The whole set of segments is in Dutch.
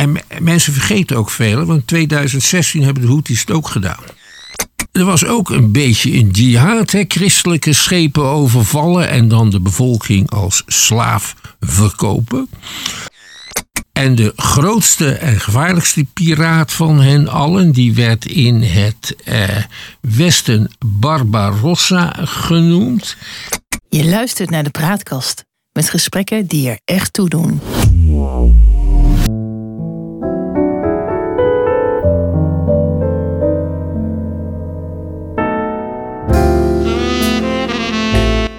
En me- mensen vergeten ook veel, want in 2016 hebben de Houthis het ook gedaan. Er was ook een beetje een jihad, hè? christelijke schepen overvallen en dan de bevolking als slaaf verkopen. En de grootste en gevaarlijkste piraat van hen allen, die werd in het eh, Westen Barbarossa genoemd. Je luistert naar de praatkast met gesprekken die er echt toe doen.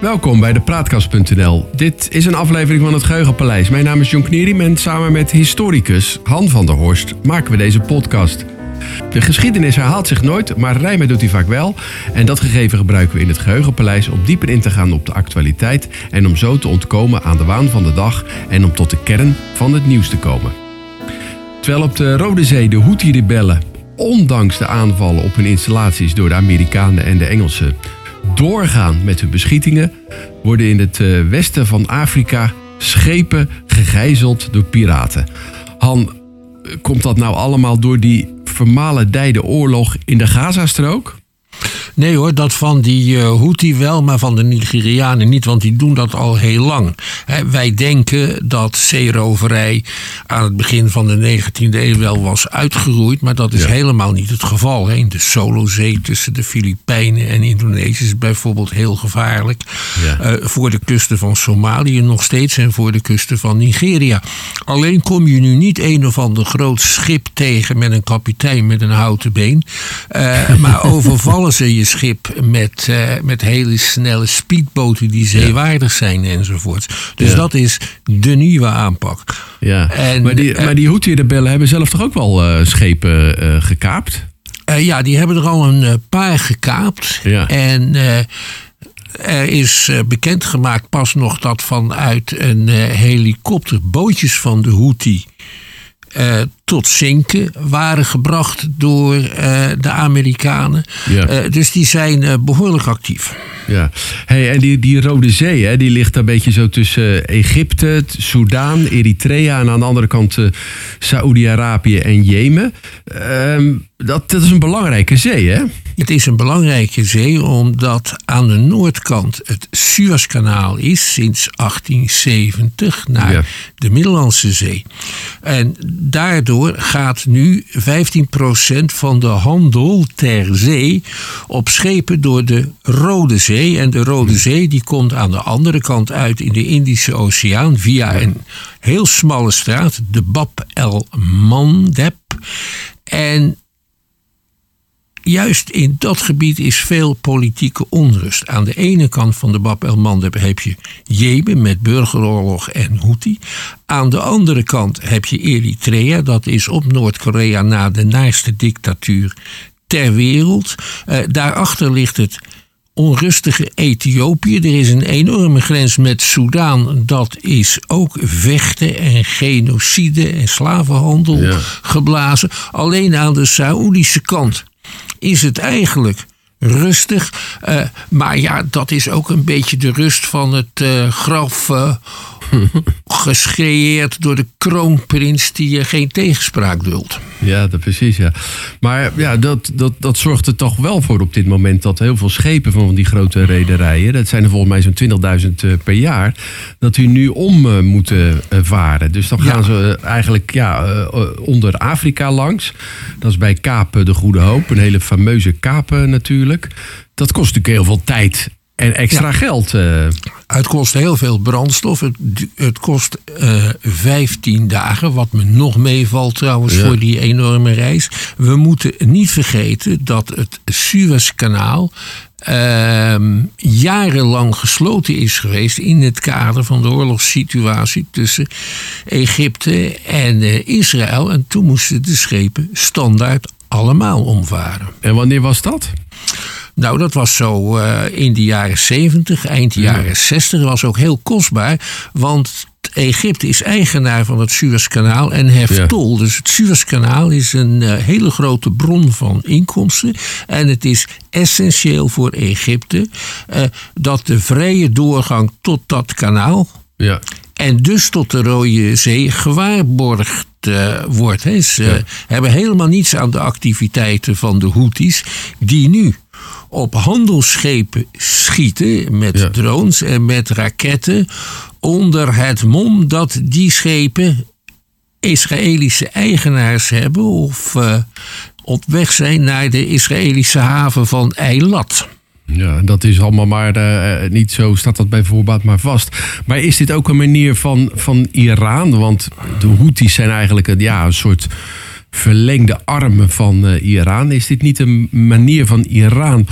Welkom bij de Praatkast.nl. Dit is een aflevering van het Geheugenpaleis. Mijn naam is John Knierim en samen met historicus Han van der Horst maken we deze podcast. De geschiedenis herhaalt zich nooit, maar rijmen doet hij vaak wel. En dat gegeven gebruiken we in het Geheugenpaleis om dieper in te gaan op de actualiteit en om zo te ontkomen aan de waan van de dag en om tot de kern van het nieuws te komen. Terwijl op de Rode Zee de Houthi-rebellen, ondanks de aanvallen op hun installaties door de Amerikanen en de Engelsen, doorgaan met hun beschietingen, worden in het eh, westen van Afrika schepen gegijzeld door piraten. Han, eh, komt dat nou allemaal door die vermalendijde oorlog in de Gazastrook? Nee hoor, dat van die uh, Houthi wel, maar van de Nigerianen niet, want die doen dat al heel lang. Wij denken dat zeeroverij aan het begin van de 19e eeuw wel was uitgeroeid, maar dat is Ja. helemaal niet het geval. In de Solozee tussen de Filipijnen en Indonesië is bijvoorbeeld heel gevaarlijk. Ja. Eh, voor de kusten van Somalië nog steeds en voor de kusten van Nigeria. Alleen kom je nu niet een of ander groot schip tegen met een kapitein met een houten been. Eh, maar overvallen ze je schip met, eh, met hele snelle speedboten die zeewaardig zijn enzovoort. Dus Ja. dat is de nieuwe aanpak. Ja, En, maar die, eh, maar die Houthi-rebellen hebben zelf toch ook wel eh, schepen gekaapt? Ja, die hebben er al een paar gekaapt. Ja. En er is bekendgemaakt pas nog dat vanuit een helikopter bootjes van de Houthi tot zinken waren gebracht door eh, de Amerikanen. Ja. Eh, dus die zijn eh, behoorlijk actief. Ja, hey, en die, die Rode Zee, hè, die ligt een beetje zo tussen Egypte, Soudaan, Eritrea en aan de andere kant Saoedi-Arabië en Jemen. Ehm, dat, dat is een belangrijke zee, hè? Het is een belangrijke zee omdat aan de noordkant het Suezkanaal is sinds 1870 naar Ja. de Middellandse Zee. En daardoor gaat nu 15% van de handel ter zee op schepen door de Rode Zee. En de Rode Zee die komt aan de andere kant uit in de Indische Oceaan via een heel smalle straat, de Bab el Mandeb. En juist in dat gebied is veel politieke onrust. Aan de ene kant van de Bab el Mandeb heb je Jemen met burgeroorlog en Houthi. Aan de andere kant heb je Eritrea, dat is op Noord-Korea na de naarste dictatuur ter wereld. Eh, daarachter ligt het onrustige Ethiopië. Er is een enorme grens met Soudaan. Dat is ook vechten en genocide en slavenhandel Ja. geblazen. Alleen aan de Saoedische kant is het eigenlijk rustig. Eh, maar ja, dat is ook een beetje de rust van het eh, graf. geschreëerd door de kroonprins die geen tegenspraak duldt. Ja, dat precies, ja. Maar ja, dat, dat, dat zorgt er toch wel voor op dit moment dat heel veel schepen van die grote rederijen, dat zijn er volgens mij zo'n 20.000 eh, per jaar, dat die nu om eh, moeten eh, varen. Dus dan Ja. gaan ze eigenlijk ja, onder Afrika langs. Dat is bij Kaap eh, de Goede Hoop, een hele fameuze Kaap eh, natuurlijk. Dat kost natuurlijk heel veel tijd en extra Ja. geld. Het kost heel veel brandstof. Het, kost eh 15 dagen, wat me nog meevalt trouwens Ja. voor die enorme reis. We moeten niet vergeten dat het Suezkanaal ehm, jarenlang gesloten is geweest in het kader van de oorlogssituatie tussen Egypte en eh, Israël. En toen moesten de schepen standaard allemaal omvaren. En wanneer was dat? Nou, dat was zo eh, in de jaren 70, eind jaren 60. Dat was ook heel kostbaar, want Egypte is eigenaar van het Suezkanaal en heft Ja. tol. Dus het Suezkanaal is een eh, hele grote bron van inkomsten. En het is essentieel voor Egypte eh, dat de vrije doorgang tot dat kanaal Ja. En dus tot de Rode Zee gewaarborgd uh, wordt. Ze hebben helemaal niets aan de activiteiten van de Houthis, die nu op handelsschepen schieten met drones en met raketten onder het mom dat die schepen Israëlische eigenaars hebben of uh, op weg zijn naar de Israëlische haven van Eilat. Ja, dat is allemaal maar uh, niet zo, staat dat bij voorbaat maar vast. Maar is dit ook een manier van, van Iran? Want de Houthis zijn eigenlijk een, ja, een soort verlengde armen van uh, Iran. Is dit niet een manier van Iran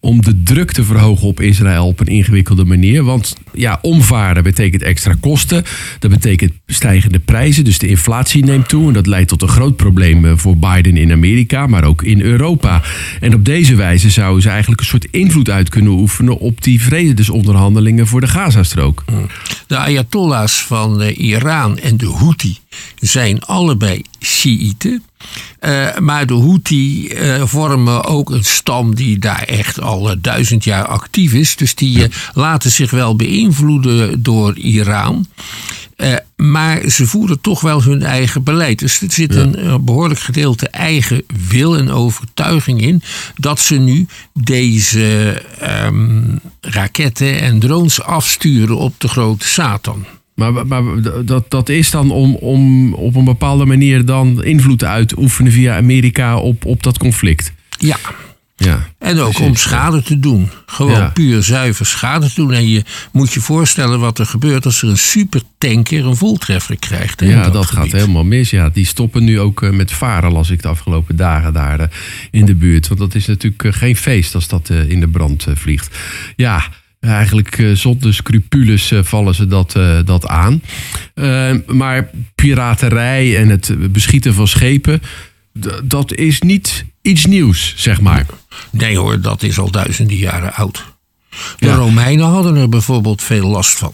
om de druk te verhogen op Israël op een ingewikkelde manier. Want ja, omvaren betekent extra kosten. Dat betekent stijgende prijzen. Dus de inflatie neemt toe. En dat leidt tot een groot probleem eh, voor Biden in Amerika, maar ook in Europa. En op deze wijze zouden ze eigenlijk een soort invloed uit kunnen oefenen op die vredesonderhandelingen voor de Gazastrook. De Ayatollahs van eh, Iran en de Houthi zijn allebei Shiiten. Uh, maar de Houthi uh, vormen ook een stam die daar echt al uh, duizend jaar actief is. Dus die laten zich wel beïnvloeden door Iran. maar ze voeren toch wel hun eigen beleid. Dus er zit een behoorlijk gedeelte eigen wil en overtuiging in dat ze nu deze um, raketten en drones afsturen op de grote Satan. Maar, maar dat, dat is dan om, om op een bepaalde manier dan invloed uit te oefenen via Amerika op, op dat conflict. Ja. Ja, en ook om schade te doen. Gewoon puur zuiver schade te doen. En je moet je voorstellen wat er gebeurt als er een supertanker een voltreffer krijgt. Ja, dat, dat gaat helemaal mis. Ja, die stoppen nu ook eh, met varen, las ik de afgelopen dagen daar eh, in de buurt. Want dat is natuurlijk eh, geen feest als dat in de brand vliegt. Ja. Eigenlijk uh, zonder scrupules uh, vallen ze dat, uh, dat aan. maar piraterij en het beschieten van schepen, dat is niet iets nieuws, zeg maar. Nee hoor, dat is al duizenden jaren oud. De Romeinen hadden er bijvoorbeeld veel last van.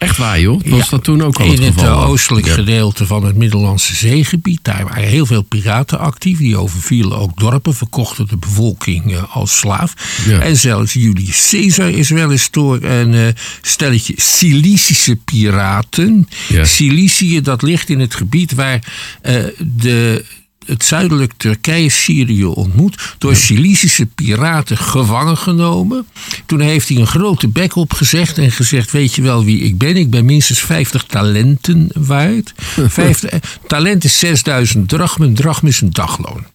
Echt waar, joh? Was dat toen ook al het? In het oostelijk gedeelte van het Middellandse zeegebied. Daar waren heel veel piraten actief. Die overvielen ook dorpen, verkochten de bevolking uh, als slaaf. En zelfs Julius Caesar is wel eens door een uh, stelletje Cilicische piraten. Cilicië, dat ligt in het gebied waar uh, de het zuidelijk Turkije Syrië ontmoet. Door Cilicische piraten gevangen genomen. Toen heeft hij een grote bek opgezegd en gezegd: Weet je wel wie ik ben? Ik ben minstens 50 talenten waard. 50, talent is 6000 drachmen. Drachm is een dagloon.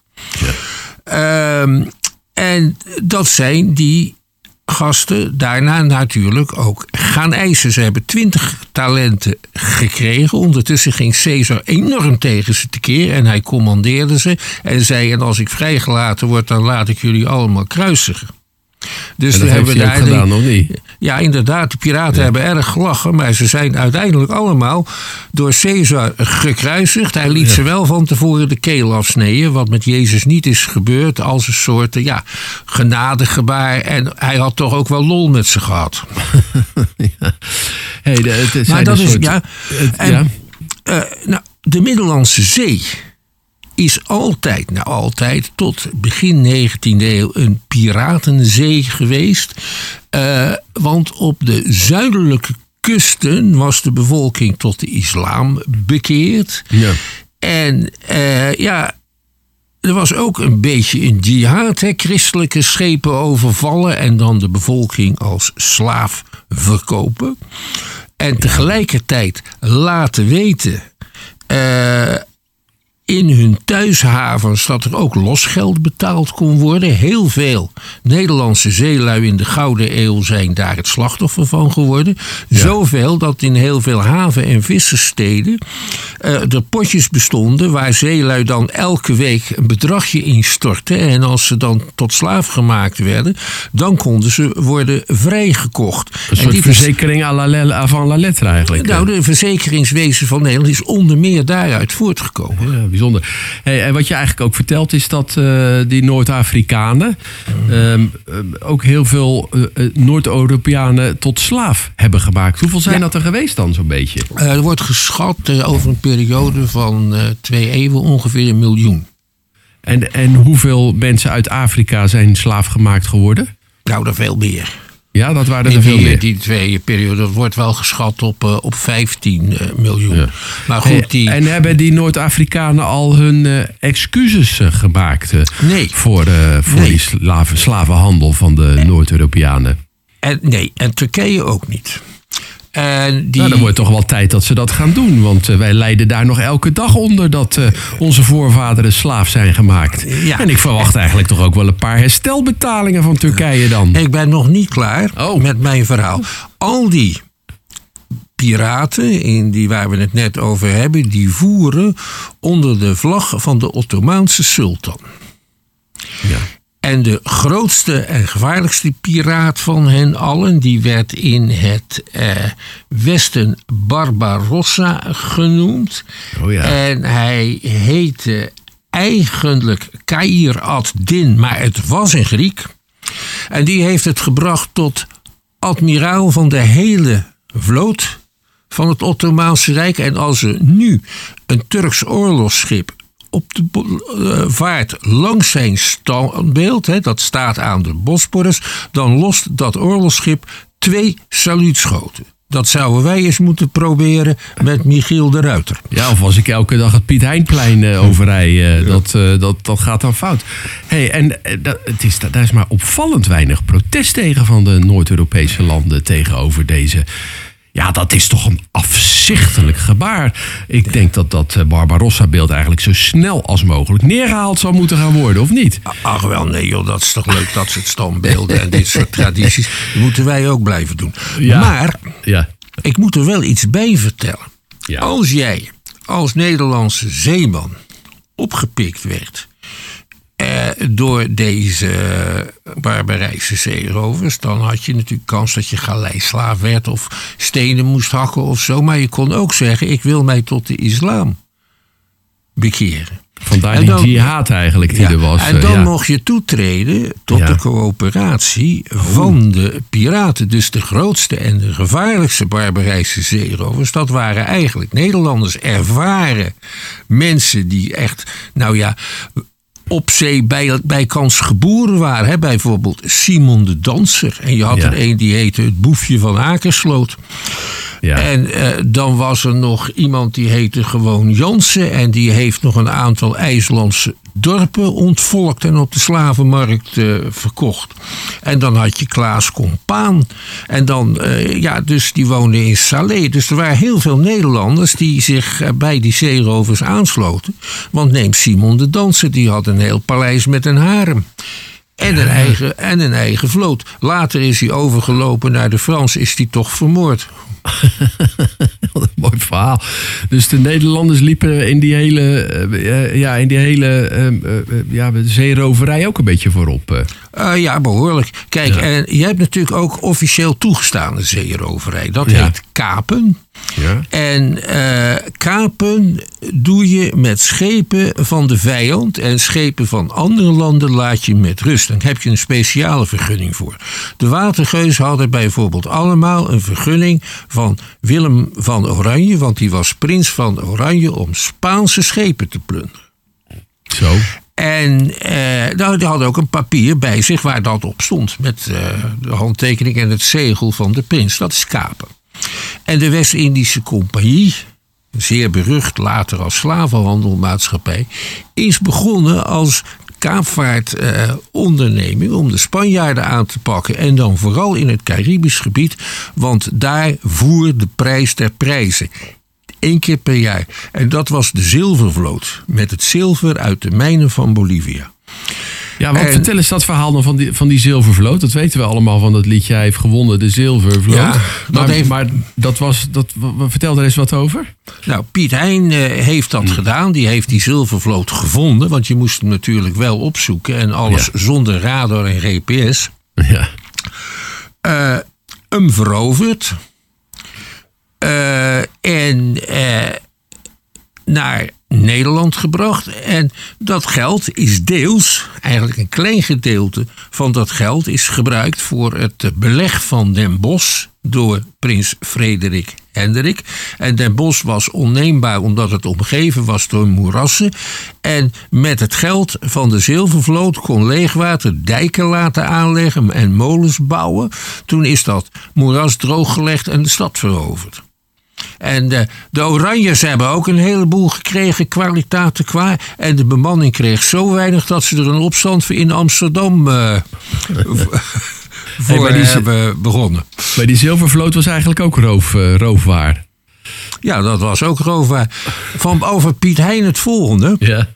Ja. Um, en dat zijn die gasten daarna natuurlijk ook gaan eisen. Ze hebben twintig talenten gekregen. Ondertussen ging Caesar enorm tegen ze tekeer en hij commandeerde ze en zei: En als ik vrijgelaten word, dan laat ik jullie allemaal kruisigen. Dus dat hebben daar gedaan, of niet? Ja, inderdaad. De piraten hebben erg gelachen. Maar ze zijn uiteindelijk allemaal door Caesar gekruisigd. Hij liet ze wel van tevoren de keel afsnijden. Wat met Jezus niet is gebeurd. Als een soort ja, genadegebaar. En hij had toch ook wel lol met ze gehad. ja. hey, de, het maar dat is. ja, en, ja. Uh, nou, de Middellandse Zee is altijd, nou altijd, tot begin 19e eeuw een piratenzee geweest. Uh, want op de zuidelijke kusten was de bevolking tot de islam bekeerd. Ja. En uh, ja, er was ook een beetje een jihad, hè? christelijke schepen overvallen en dan de bevolking als slaaf verkopen. En tegelijkertijd laten weten. Uh, in hun thuishavens dat er ook losgeld betaald kon worden. Heel veel Nederlandse zeelui in de Gouden Eeuw zijn daar het slachtoffer van geworden. Zoveel dat in heel veel haven- en vissersteden uh, er potjes bestonden waar zeelui dan elke week een bedragje instortten. En als ze dan tot slaaf gemaakt werden, dan konden ze worden vrijgekocht. Een soort verzekering à la, van la lettre eigenlijk. Nou, de verzekeringswezen van Nederland is onder meer daaruit voortgekomen. Ja, bijzonder. Hey, en wat je eigenlijk ook vertelt is dat uh, die Noord-Afrikanen um, ook heel veel uh, Noord-Europeanen tot slaaf hebben gemaakt. Hoeveel zijn dat er geweest dan zo'n beetje? er wordt geschat over een periode van twee eeuwen ongeveer een miljoen. En, en hoeveel mensen uit Afrika zijn slaaf gemaakt geworden? Nou, er veel meer. Ja, dat waren er veel die, meer. die twee perioden, dat wordt wel geschat op, eh, op 15 eh, miljoen. Ja. Maar goed, die, En hebben die Noord-Afrikanen al hun eh, excuses gemaakt Nee. voor, voor Nee. die slaven, slavenhandel van de Noord-Europeanen? en, nee, en Turkije ook niet. En die, Nou, dan wordt toch wel tijd dat ze dat gaan doen. Want eh, wij lijden daar nog elke dag onder dat eh, onze voorvaderen slaaf zijn gemaakt. Ja. En ik verwacht eigenlijk toch ook wel een paar herstelbetalingen van Turkije dan. Ik ben nog niet klaar Oh. met mijn verhaal. Al die piraten, in die waar we het net over hebben, die voeren onder de vlag van de Ottomaanse sultan. Ja. En de grootste en gevaarlijkste piraat van hen allen, die werd in het eh, Westen Barbarossa genoemd. Oh ja. En hij heette eigenlijk Kair ad-Din, maar het was een Griek. En die heeft het gebracht tot admiraal van de hele vloot van het Ottomaanse Rijk. En als er nu een Turks oorlogsschip op de eh, vaart langs zijn standbeeld, hè, dat staat aan de Bosporus, dan lost dat oorlogsschip twee saluutschoten. Dat zouden wij eens moeten proberen met Michiel de Ruiter. Ja, of als ik elke dag het Piet Heinplein eh, overrij, eh, dat, dat, dat gaat dan fout. Hey, en dat, het is, daar is maar opvallend weinig protest tegen van de Noord-Europese landen tegenover deze. Ja, dat is toch een afzichtelijk gebaar. Ik denk dat dat eh, Barbarossa-beeld eigenlijk zo snel als mogelijk neergehaald zou moeten gaan worden, of niet? Ach wel, nee joh, dat is toch leuk, dat soort standbeelden en dit soort tradities. Dat moeten wij ook blijven doen. Ja. Maar Ja. ik moet er wel iets bij vertellen. Ja. Als jij als Nederlandse zeeman opgepikt werd eh, door deze barbarijse zeerovers, dan had je natuurlijk kans dat je galeislaaf werd of stenen moest hakken of zo. Maar je kon ook zeggen: ik wil mij tot de islam bekeren. Vandaar die jihad eigenlijk die Ja, er was. En eh, dan ja. mocht je toetreden tot Ja. de coöperatie van de piraten. Dus de grootste en de gevaarlijkste barbarijse zeerovers. Dat waren eigenlijk Nederlanders, ervaren mensen die echt, nou ja, op zee bij, bij kans geboren waren. Hè? Bijvoorbeeld Simon de Danser. En je had Ja. er een die heette het Boefje van Akersloot. Ja. En eh, dan was er nog iemand die heette gewoon Jansen. En die heeft nog een aantal IJslandse dorpen ontvolkt en op de slavenmarkt eh, verkocht. En dan had je Klaas Compaan. En dan, eh, ja, dus die woonde in Salé. Dus er waren heel veel Nederlanders die zich eh, bij die zeerovers aansloten. Want neem Simon de Danser, die had een heel paleis met een harem. En een, eigen, en een eigen vloot. Later is hij overgelopen naar de Frans, is hij toch vermoord. Wat een mooi verhaal. Dus de Nederlanders liepen in die hele, eh, ja, in die hele eh, eh, eh, ja, zeeroverij ook een beetje voorop. Eh. Eh, ja, behoorlijk. Kijk, en je hebt natuurlijk ook officieel toegestaande zeeroverij. Dat Ja. heet kapen. Ja. En eh, kapen doe je met schepen van de vijand. En schepen van andere landen laat je met rust. Dan heb je een speciale vergunning voor. De watergeuzen hadden bijvoorbeeld allemaal een vergunning van Willem van Oranje. Want die was prins van Oranje om Spaanse schepen te plunderen. Zo. En eh, nou, die hadden ook een papier bij zich waar dat op stond. Met eh, de handtekening en het zegel van de prins. Dat is Kapen. En de West-Indische Compagnie, zeer berucht later als slavenhandelmaatschappij, is begonnen als kaapvaartonderneming om de Spanjaarden aan te pakken. En dan vooral in het Caribisch gebied, want daar voer de prijs ter prijzen. Eén keer per jaar. En dat was de zilvervloot. Met het zilver uit de mijnen van Bolivia. Ja, wat En- vertel eens dat verhaal dan van die, van die zilvervloot. Dat weten we allemaal van dat liedje. Hij heeft gewonnen, de zilvervloot. Ja, maar, heeft- maar dat was, dat, vertel er eens wat over. Nou, Piet Hein eh, heeft dat gedaan. Die heeft die zilvervloot gevonden. Want je moest hem natuurlijk wel opzoeken. En alles Ja. zonder radar en GPS. Ja. eh, hem veroverd. Eh, en eh, naar Nederland gebracht. En dat geld is deels, eigenlijk een klein gedeelte van dat geld, is gebruikt voor het beleg van Den Bosch door prins Frederik Hendrik. En Den Bosch was onneembaar omdat het omgeven was door moerassen. En met het geld van de zilvervloot kon Leegwater dijken laten aanleggen en molens bouwen. Toen is dat moeras drooggelegd en de stad veroverd. En de, de Oranjes hebben ook een heleboel gekregen, kwaliteiten qua. En de bemanning kreeg zo weinig dat ze er een opstand in Amsterdam uh, voor die, hebben begonnen. Maar die zilvervloot was eigenlijk ook roof, uh, roofwaar. Ja, dat was ook roofwaar. Van over Piet Hein het volgende. Ja.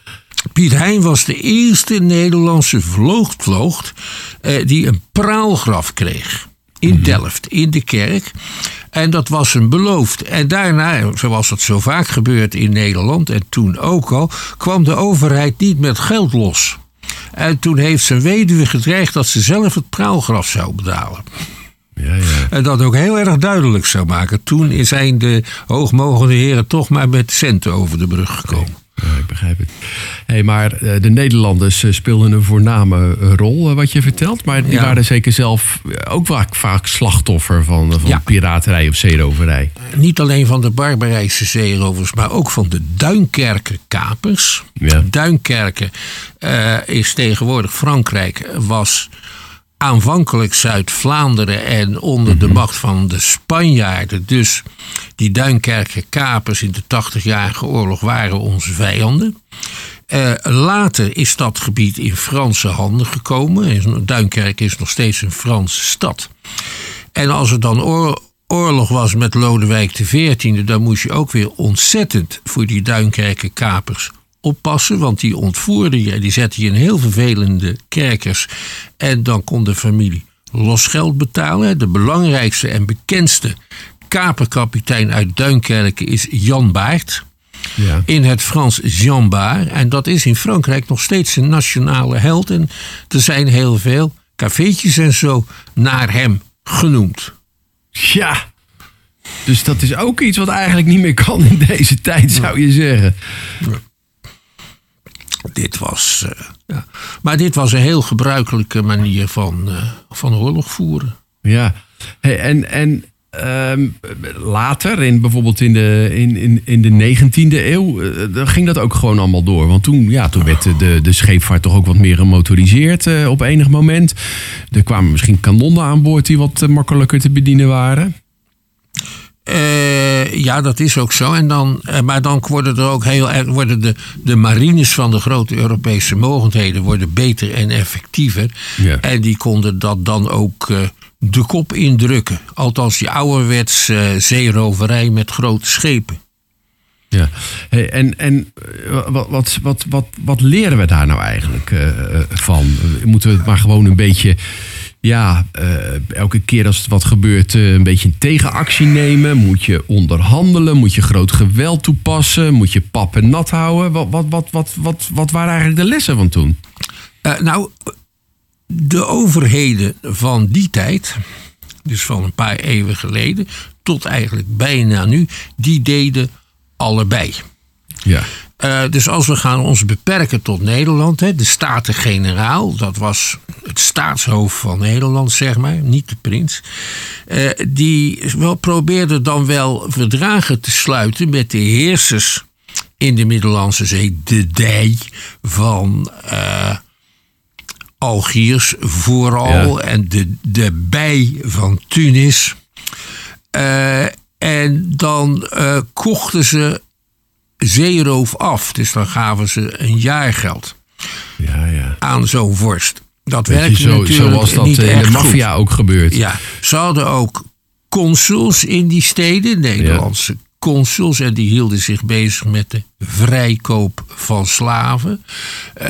Piet Hein was de eerste Nederlandse vloogtvloogd uh, die een praalgraf kreeg. In mm. Delft, in de kerk. En dat was hem beloofd. En daarna, zoals het zo vaak gebeurt in Nederland en toen ook al, kwam de overheid niet met geld los. En toen heeft zijn weduwe gedreigd dat ze zelf het praalgraf zou betalen. Ja, ja. En dat ook heel erg duidelijk zou maken. Toen zijn de hoogmogende heren toch maar met centen over de brug gekomen. Ja, ik begrijp het. Hey, maar eh, de Nederlanders eh, speelden een voorname eh, rol, wat je vertelt. Maar die waren zeker zelf ook vaak, vaak slachtoffer van, van ja. piraterij of zeeroverij. Niet alleen van de barbarijse zeerovers, maar ook van de Duinkerker kapers. Ja. Duinkerken uh, is tegenwoordig Frankrijk, was aanvankelijk Zuid-Vlaanderen en onder de macht van de Spanjaarden. Dus die Duinkerker kapers in de 80-jarige oorlog waren onze vijanden. Uh, later is dat gebied in Franse handen gekomen. Duinkerk is nog steeds een Franse stad. En als er dan oor oorlog was met Lodewijk XIV, dan moest je ook weer ontzettend voor die Duinkerker kapers oppassen, want die ontvoerde je, die zette je in heel vervelende kerkers. En dan kon de familie losgeld betalen. De belangrijkste en bekendste kaperkapitein uit Duinkerken is Jan Baert. Ja. In het Frans Jean Bart. En dat is in Frankrijk nog steeds een nationale held. En er zijn heel veel cafeetjes en zo naar hem genoemd. Ja, dus dat is ook iets wat eigenlijk niet meer kan in deze tijd, zou je zeggen. Dit was, uh, ja. Maar dit was een heel gebruikelijke manier van, uh, van oorlog voeren. Ja, hey, en, en um, later, in, bijvoorbeeld in de, in, in, in de 19e eeuw, uh, ging dat ook gewoon allemaal door. Want toen, ja, toen werd de, de scheepvaart toch ook wat meer gemotoriseerd op enig moment. Er kwamen misschien kanonnen aan boord die wat makkelijker te bedienen waren. Uh, ja, dat is ook zo. En dan, uh, maar dan worden er ook heel worden de, de marines van de grote Europese mogendheden worden beter en effectiever. Ja. En die konden dat dan ook uh, de kop indrukken. Althans, die ouderwets zeeroverij met grote schepen. Ja, hey, en, en wat, wat, wat, wat, wat leren we daar nou eigenlijk van? Moeten we het maar gewoon een beetje ja, uh, elke keer als het wat gebeurt, uh, een beetje een tegenactie nemen? Moet je onderhandelen? Moet je groot geweld toepassen? Moet je pap en nat houden? Wat, wat, wat, wat, wat, wat waren eigenlijk de lessen van toen? Uh, nou, de overheden van die tijd, dus van een paar eeuwen geleden, tot eigenlijk bijna nu, die deden allebei. Ja. Uh, dus als we gaan ons beperken tot Nederland, hè, de Staten-Generaal, dat was het staatshoofd van Nederland, zeg maar, niet de prins. Uh, die wel probeerde dan wel verdragen te sluiten met de heersers in de Middellandse Zee, de dij van uh, Algiers vooral, ja. en de, de bij van Tunis. en dan kochten ze zeeroof af. Dus dan gaven ze een jaargeld ja, ja. aan zo'n vorst. Dat werkte zo, natuurlijk Zoals dat niet in de maffia ook gebeurt. Ja, ze hadden ook consuls in die steden, Nederlandse consuls. En die hielden zich bezig met de vrijkoop van slaven. Uh,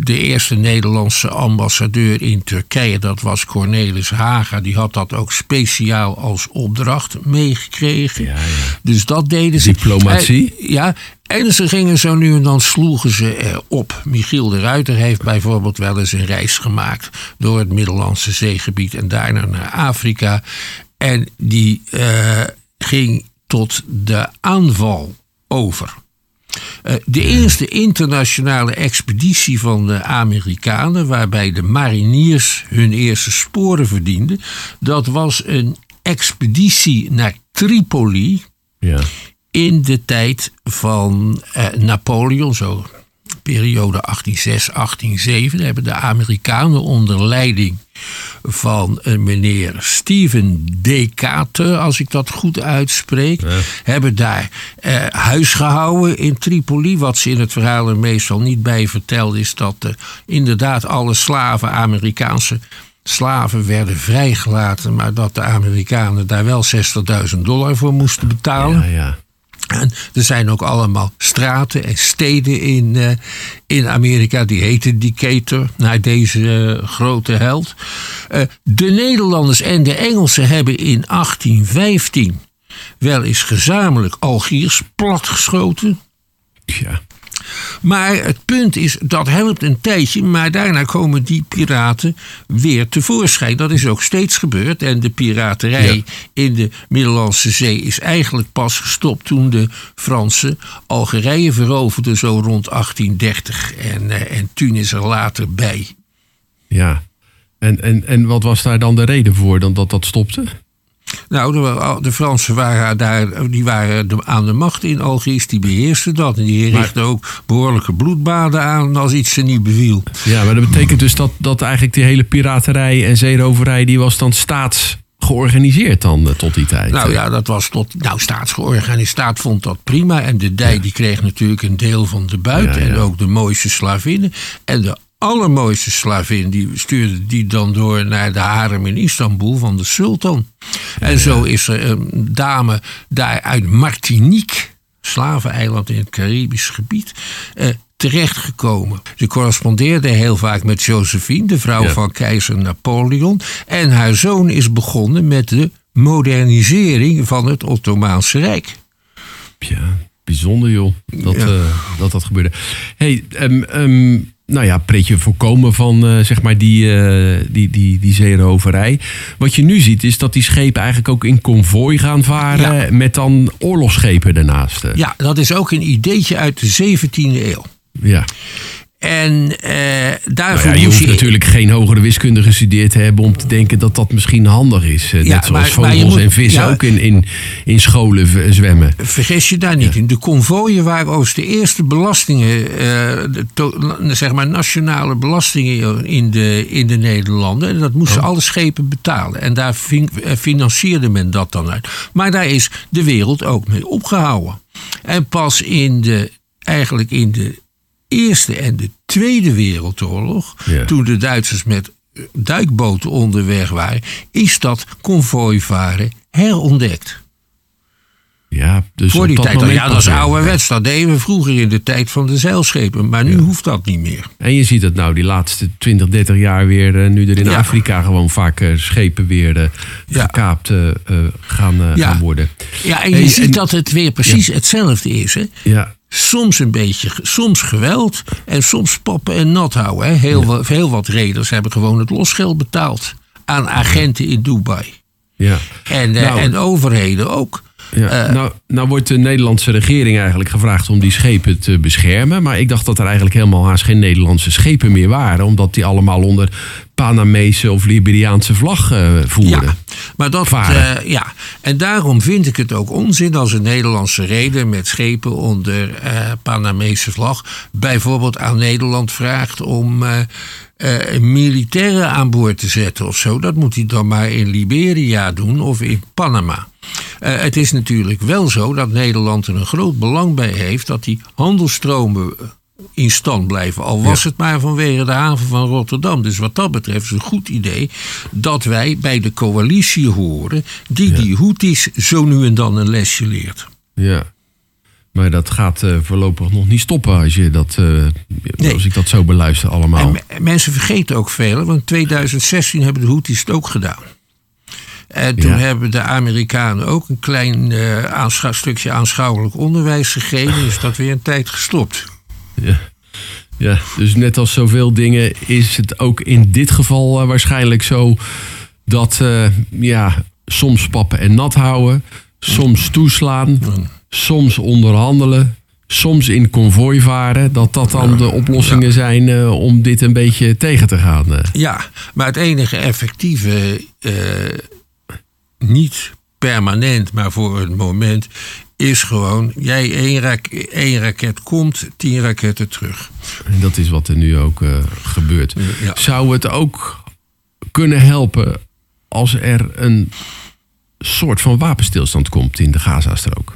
de eerste Nederlandse ambassadeur in Turkije, dat was Cornelis Haga. Die had dat ook speciaal als opdracht meegekregen. Ja, ja. Dus dat deden ze. Diplomatie? Uh, ja, en ze gingen zo nu en dan sloegen ze erop. Michiel de Ruiter heeft bijvoorbeeld wel eens een reis gemaakt door het Middellandse zeegebied en daarna naar Afrika. En die uh, ging tot de aanval over. Uh, de eerste internationale expeditie van de Amerikanen, waarbij de mariniers hun eerste sporen verdienden, dat was een expeditie naar Tripoli Ja. In de tijd van eh, Napoleon, zo periode 1806-1807, hebben de Amerikanen onder leiding van een meneer Steven Decatur, als ik dat goed uitspreek, hebben daar eh, huis gehouden in Tripoli. Wat ze in het verhaal er meestal niet bij vertelde, is dat eh, inderdaad alle slaven, Amerikaanse slaven, werden vrijgelaten, maar dat de Amerikanen daar wel 60.000 dollar voor moesten betalen. Ja, ja. En er zijn ook allemaal straten en steden in, eh, in Amerika. Die heten Decatur, naar deze eh, grote held. Eh, de Nederlanders en de Engelsen hebben in 1815 wel eens gezamenlijk Algiers platgeschoten. ja. Maar het punt is, dat helpt een tijdje, maar daarna komen die piraten weer tevoorschijn. Dat is ook steeds gebeurd. En de piraterij Ja. in de Middellandse Zee is eigenlijk pas gestopt toen de Fransen Algerije veroverden, zo rond 1830. En, eh, en Tunis er later bij. ja. En, en, en wat was daar dan de reden voor dan dat dat stopte? Nou, de, de Fransen waren daar die waren de- aan de macht in Algiers, die beheersten dat. En die richtten ook behoorlijke bloedbaden aan als iets ze niet beviel. Ja, maar dat betekent dus dat, dat eigenlijk die hele piraterij en zeeroverij... die was dan staats georganiseerd dan eh, tot die tijd. Nou ja, dat was tot. Nou, staatsgeorganiseerd staat vond dat prima. En de dij die kreeg natuurlijk een deel van de buit. Ja, ja. En ook de mooiste slavinnen. En de allermooiste slavin, die stuurde die dan door naar de harem in Istanbul van de sultan. En zo is er een dame daar uit Martinique, slaveneiland in het Caribisch gebied, eh, terechtgekomen. Ze correspondeerde heel vaak met Josephine, de vrouw Ja. van keizer Napoleon. En haar zoon is begonnen met de modernisering van het Ottomaanse Rijk. Ja, bijzonder joh, dat Ja. eh, dat, dat gebeurde. hey, ehm, nou ja, pretje voorkomen van eh, zeg maar die, eh, die, die, die zeeroverij. Wat je nu ziet is dat die schepen eigenlijk ook in konvooi gaan varen... Ja. met dan oorlogsschepen ernaast. eh. Ja, dat is ook een ideetje uit de 17e eeuw. ja. En eh, Nou daarvoor ja, je hoeft natuurlijk geen hogere wiskunde gestudeerd te hebben om te denken dat dat misschien handig is. Eh, Ja, Net zoals maar je vogels en vissen ja. ook in, in, in scholen zwemmen. Vergis je daar niet in. De konvooien waren overigens de eerste belastingen, eh, de to- zeg maar nationale belastingen in de, in de Nederlanden. En dat moesten alle schepen betalen. En daar fin- financierde men dat dan uit. Maar daar is de wereld ook mee opgehouden. En pas in de, eigenlijk in de Eerste en de Tweede Wereldoorlog, Ja. toen de Duitsers met eh, duikboten onderweg waren, is dat konvooivaren herontdekt. Ja, dus Voor die dat tijd, ja, dat is ouderwets. Dat deden we vroeger in de tijd van de zeilschepen. Maar nu hoeft dat niet meer. En je ziet het nou die laatste 20, 30 jaar weer, eh, nu er in Ja. Afrika gewoon vaak eh, schepen weer Ja. gekaapt gaan, worden. Ja, en je ziet en- dat het weer precies hetzelfde is. Hè? Ja, Soms een beetje, soms geweld en soms poppen en nat houden. Hè? Heel, wat, heel wat reders hebben gewoon het losgeld betaald aan agenten in Dubai. ja. En, eh, Nou. en overheden ook. Ja, Eh, nou, nou wordt de Nederlandse regering eigenlijk gevraagd om die schepen te beschermen. Maar ik dacht dat er eigenlijk helemaal haast geen Nederlandse schepen meer waren. Omdat die allemaal onder Panamese of Liberiaanse vlag eh, voeren. Ja, maar dat, eh, ja. En daarom vind ik het ook onzin als een Nederlandse reder met schepen onder eh Panamese vlag bijvoorbeeld aan Nederland vraagt om eh, eh, militairen aan boord te zetten of zo. Dat moet hij dan maar in Liberia doen of in Panama. Eh, het is natuurlijk wel zo dat Nederland er een groot belang bij heeft dat die handelstromen in stand blijven. Al was het maar vanwege de haven van Rotterdam. Dus wat dat betreft is het een goed idee dat wij bij de coalitie horen die die Houthis zo nu en dan een lesje leert. Ja. Maar dat gaat eh, voorlopig nog niet stoppen als, je dat, eh, Nee. als ik dat zo beluister allemaal. En me- mensen vergeten ook veel, want in 2016 hebben de Houthis het ook gedaan. En toen Ja. hebben de Amerikanen ook een klein aanschou- stukje aanschouwelijk onderwijs gegeven. Is dat weer een tijd gestopt. Ja. ja, dus net als zoveel dingen is het ook in dit geval waarschijnlijk zo dat ja, soms pappen en nat houden, soms toeslaan, soms onderhandelen, soms in konvooi varen. Dat dat dan de oplossingen zijn eh, om dit een beetje tegen te gaan. eh. Ja, maar het enige effectieve eh, niet permanent, maar voor het moment, is gewoon: jij één, rak één raket komt, tien raketten terug. En dat is wat er nu ook uh, gebeurt. Ja. Zou het ook kunnen helpen als er een soort van wapenstilstand komt in de Gazastrook?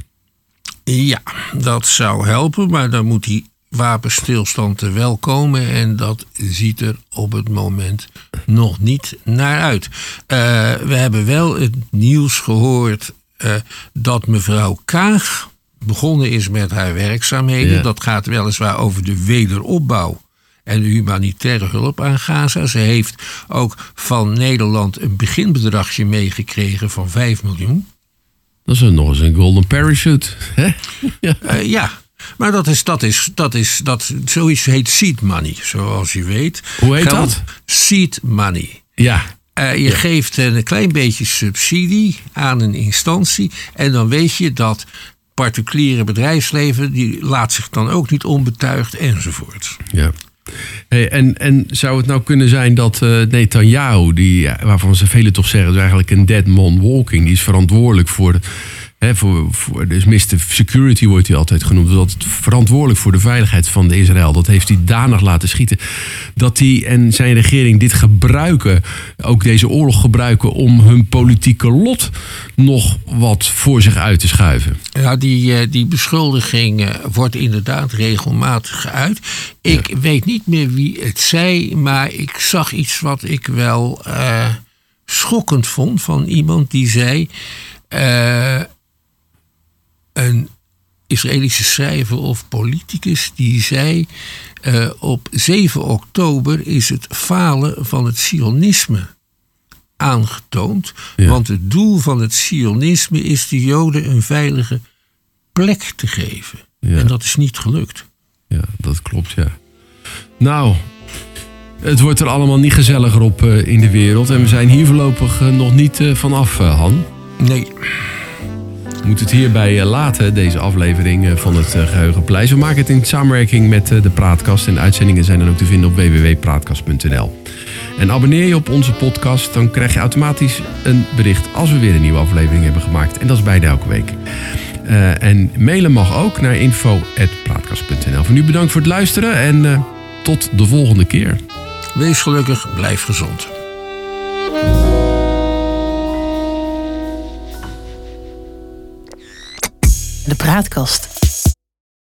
Ja, dat zou helpen, maar dan moet die wapenstilstand er wel komen. En dat ziet er op het moment nog niet naar uit. Uh, we hebben wel het nieuws gehoord uh, dat mevrouw Kaag begonnen is met haar werkzaamheden. Ja. Dat gaat weliswaar over de wederopbouw en de humanitaire hulp aan Gaza. Ze heeft ook van Nederland een beginbedragje meegekregen van 5 miljoen. Dat is nog eens een golden parachute. Hè? Ja. Uh, ja. Maar dat is, dat is, dat is, dat, zoiets heet seed money, zoals je weet. Hoe heet Geld, dat? Seed money. Ja. Uh, je ja. geeft een klein beetje subsidie aan een instantie. En dan weet je dat particuliere bedrijfsleven, die laat zich dan ook niet onbetuigd enzovoort. Ja. Hey, en, en zou het nou kunnen zijn dat uh, Netanyahu, die, waarvan ze velen toch zeggen, is eigenlijk een dead man walking, die is verantwoordelijk voor, voor, voor dus Mr. Security wordt hij altijd genoemd, dat verantwoordelijk voor de veiligheid van de Israël, dat heeft hij danig laten schieten, dat hij en zijn regering dit gebruiken, ook deze oorlog gebruiken om hun politieke lot nog wat voor zich uit te schuiven. Ja, die, die beschuldiging wordt inderdaad regelmatig geuit. Ik ja. weet niet meer wie het zei, maar ik zag iets wat ik wel uh, schokkend vond van iemand die zei. Uh, een Israëlische schrijver of politicus die zei. Uh, op 7 oktober is het falen van het Sionisme aangetoond. Ja. Want het doel van het Sionisme is de Joden een veilige plek te geven. Ja. En dat is niet gelukt. Ja, dat klopt, ja. Nou, het wordt er allemaal niet gezelliger op uh, in de wereld. En we zijn hier voorlopig uh, nog niet vanaf, Han. Nee. We moeten het hierbij laten, deze aflevering van het Geheugenpleis. We maken het in samenwerking met de Praatkast. En uitzendingen zijn dan ook te vinden op www.praatkast.nl. En abonneer je op onze podcast, dan krijg je automatisch een bericht als we weer een nieuwe aflevering hebben gemaakt. En dat is bijna elke week. En mailen mag ook naar info.praatkast.nl. Voor nu bedankt voor het luisteren en tot de volgende keer. Wees gelukkig, blijf gezond. De Praatkast.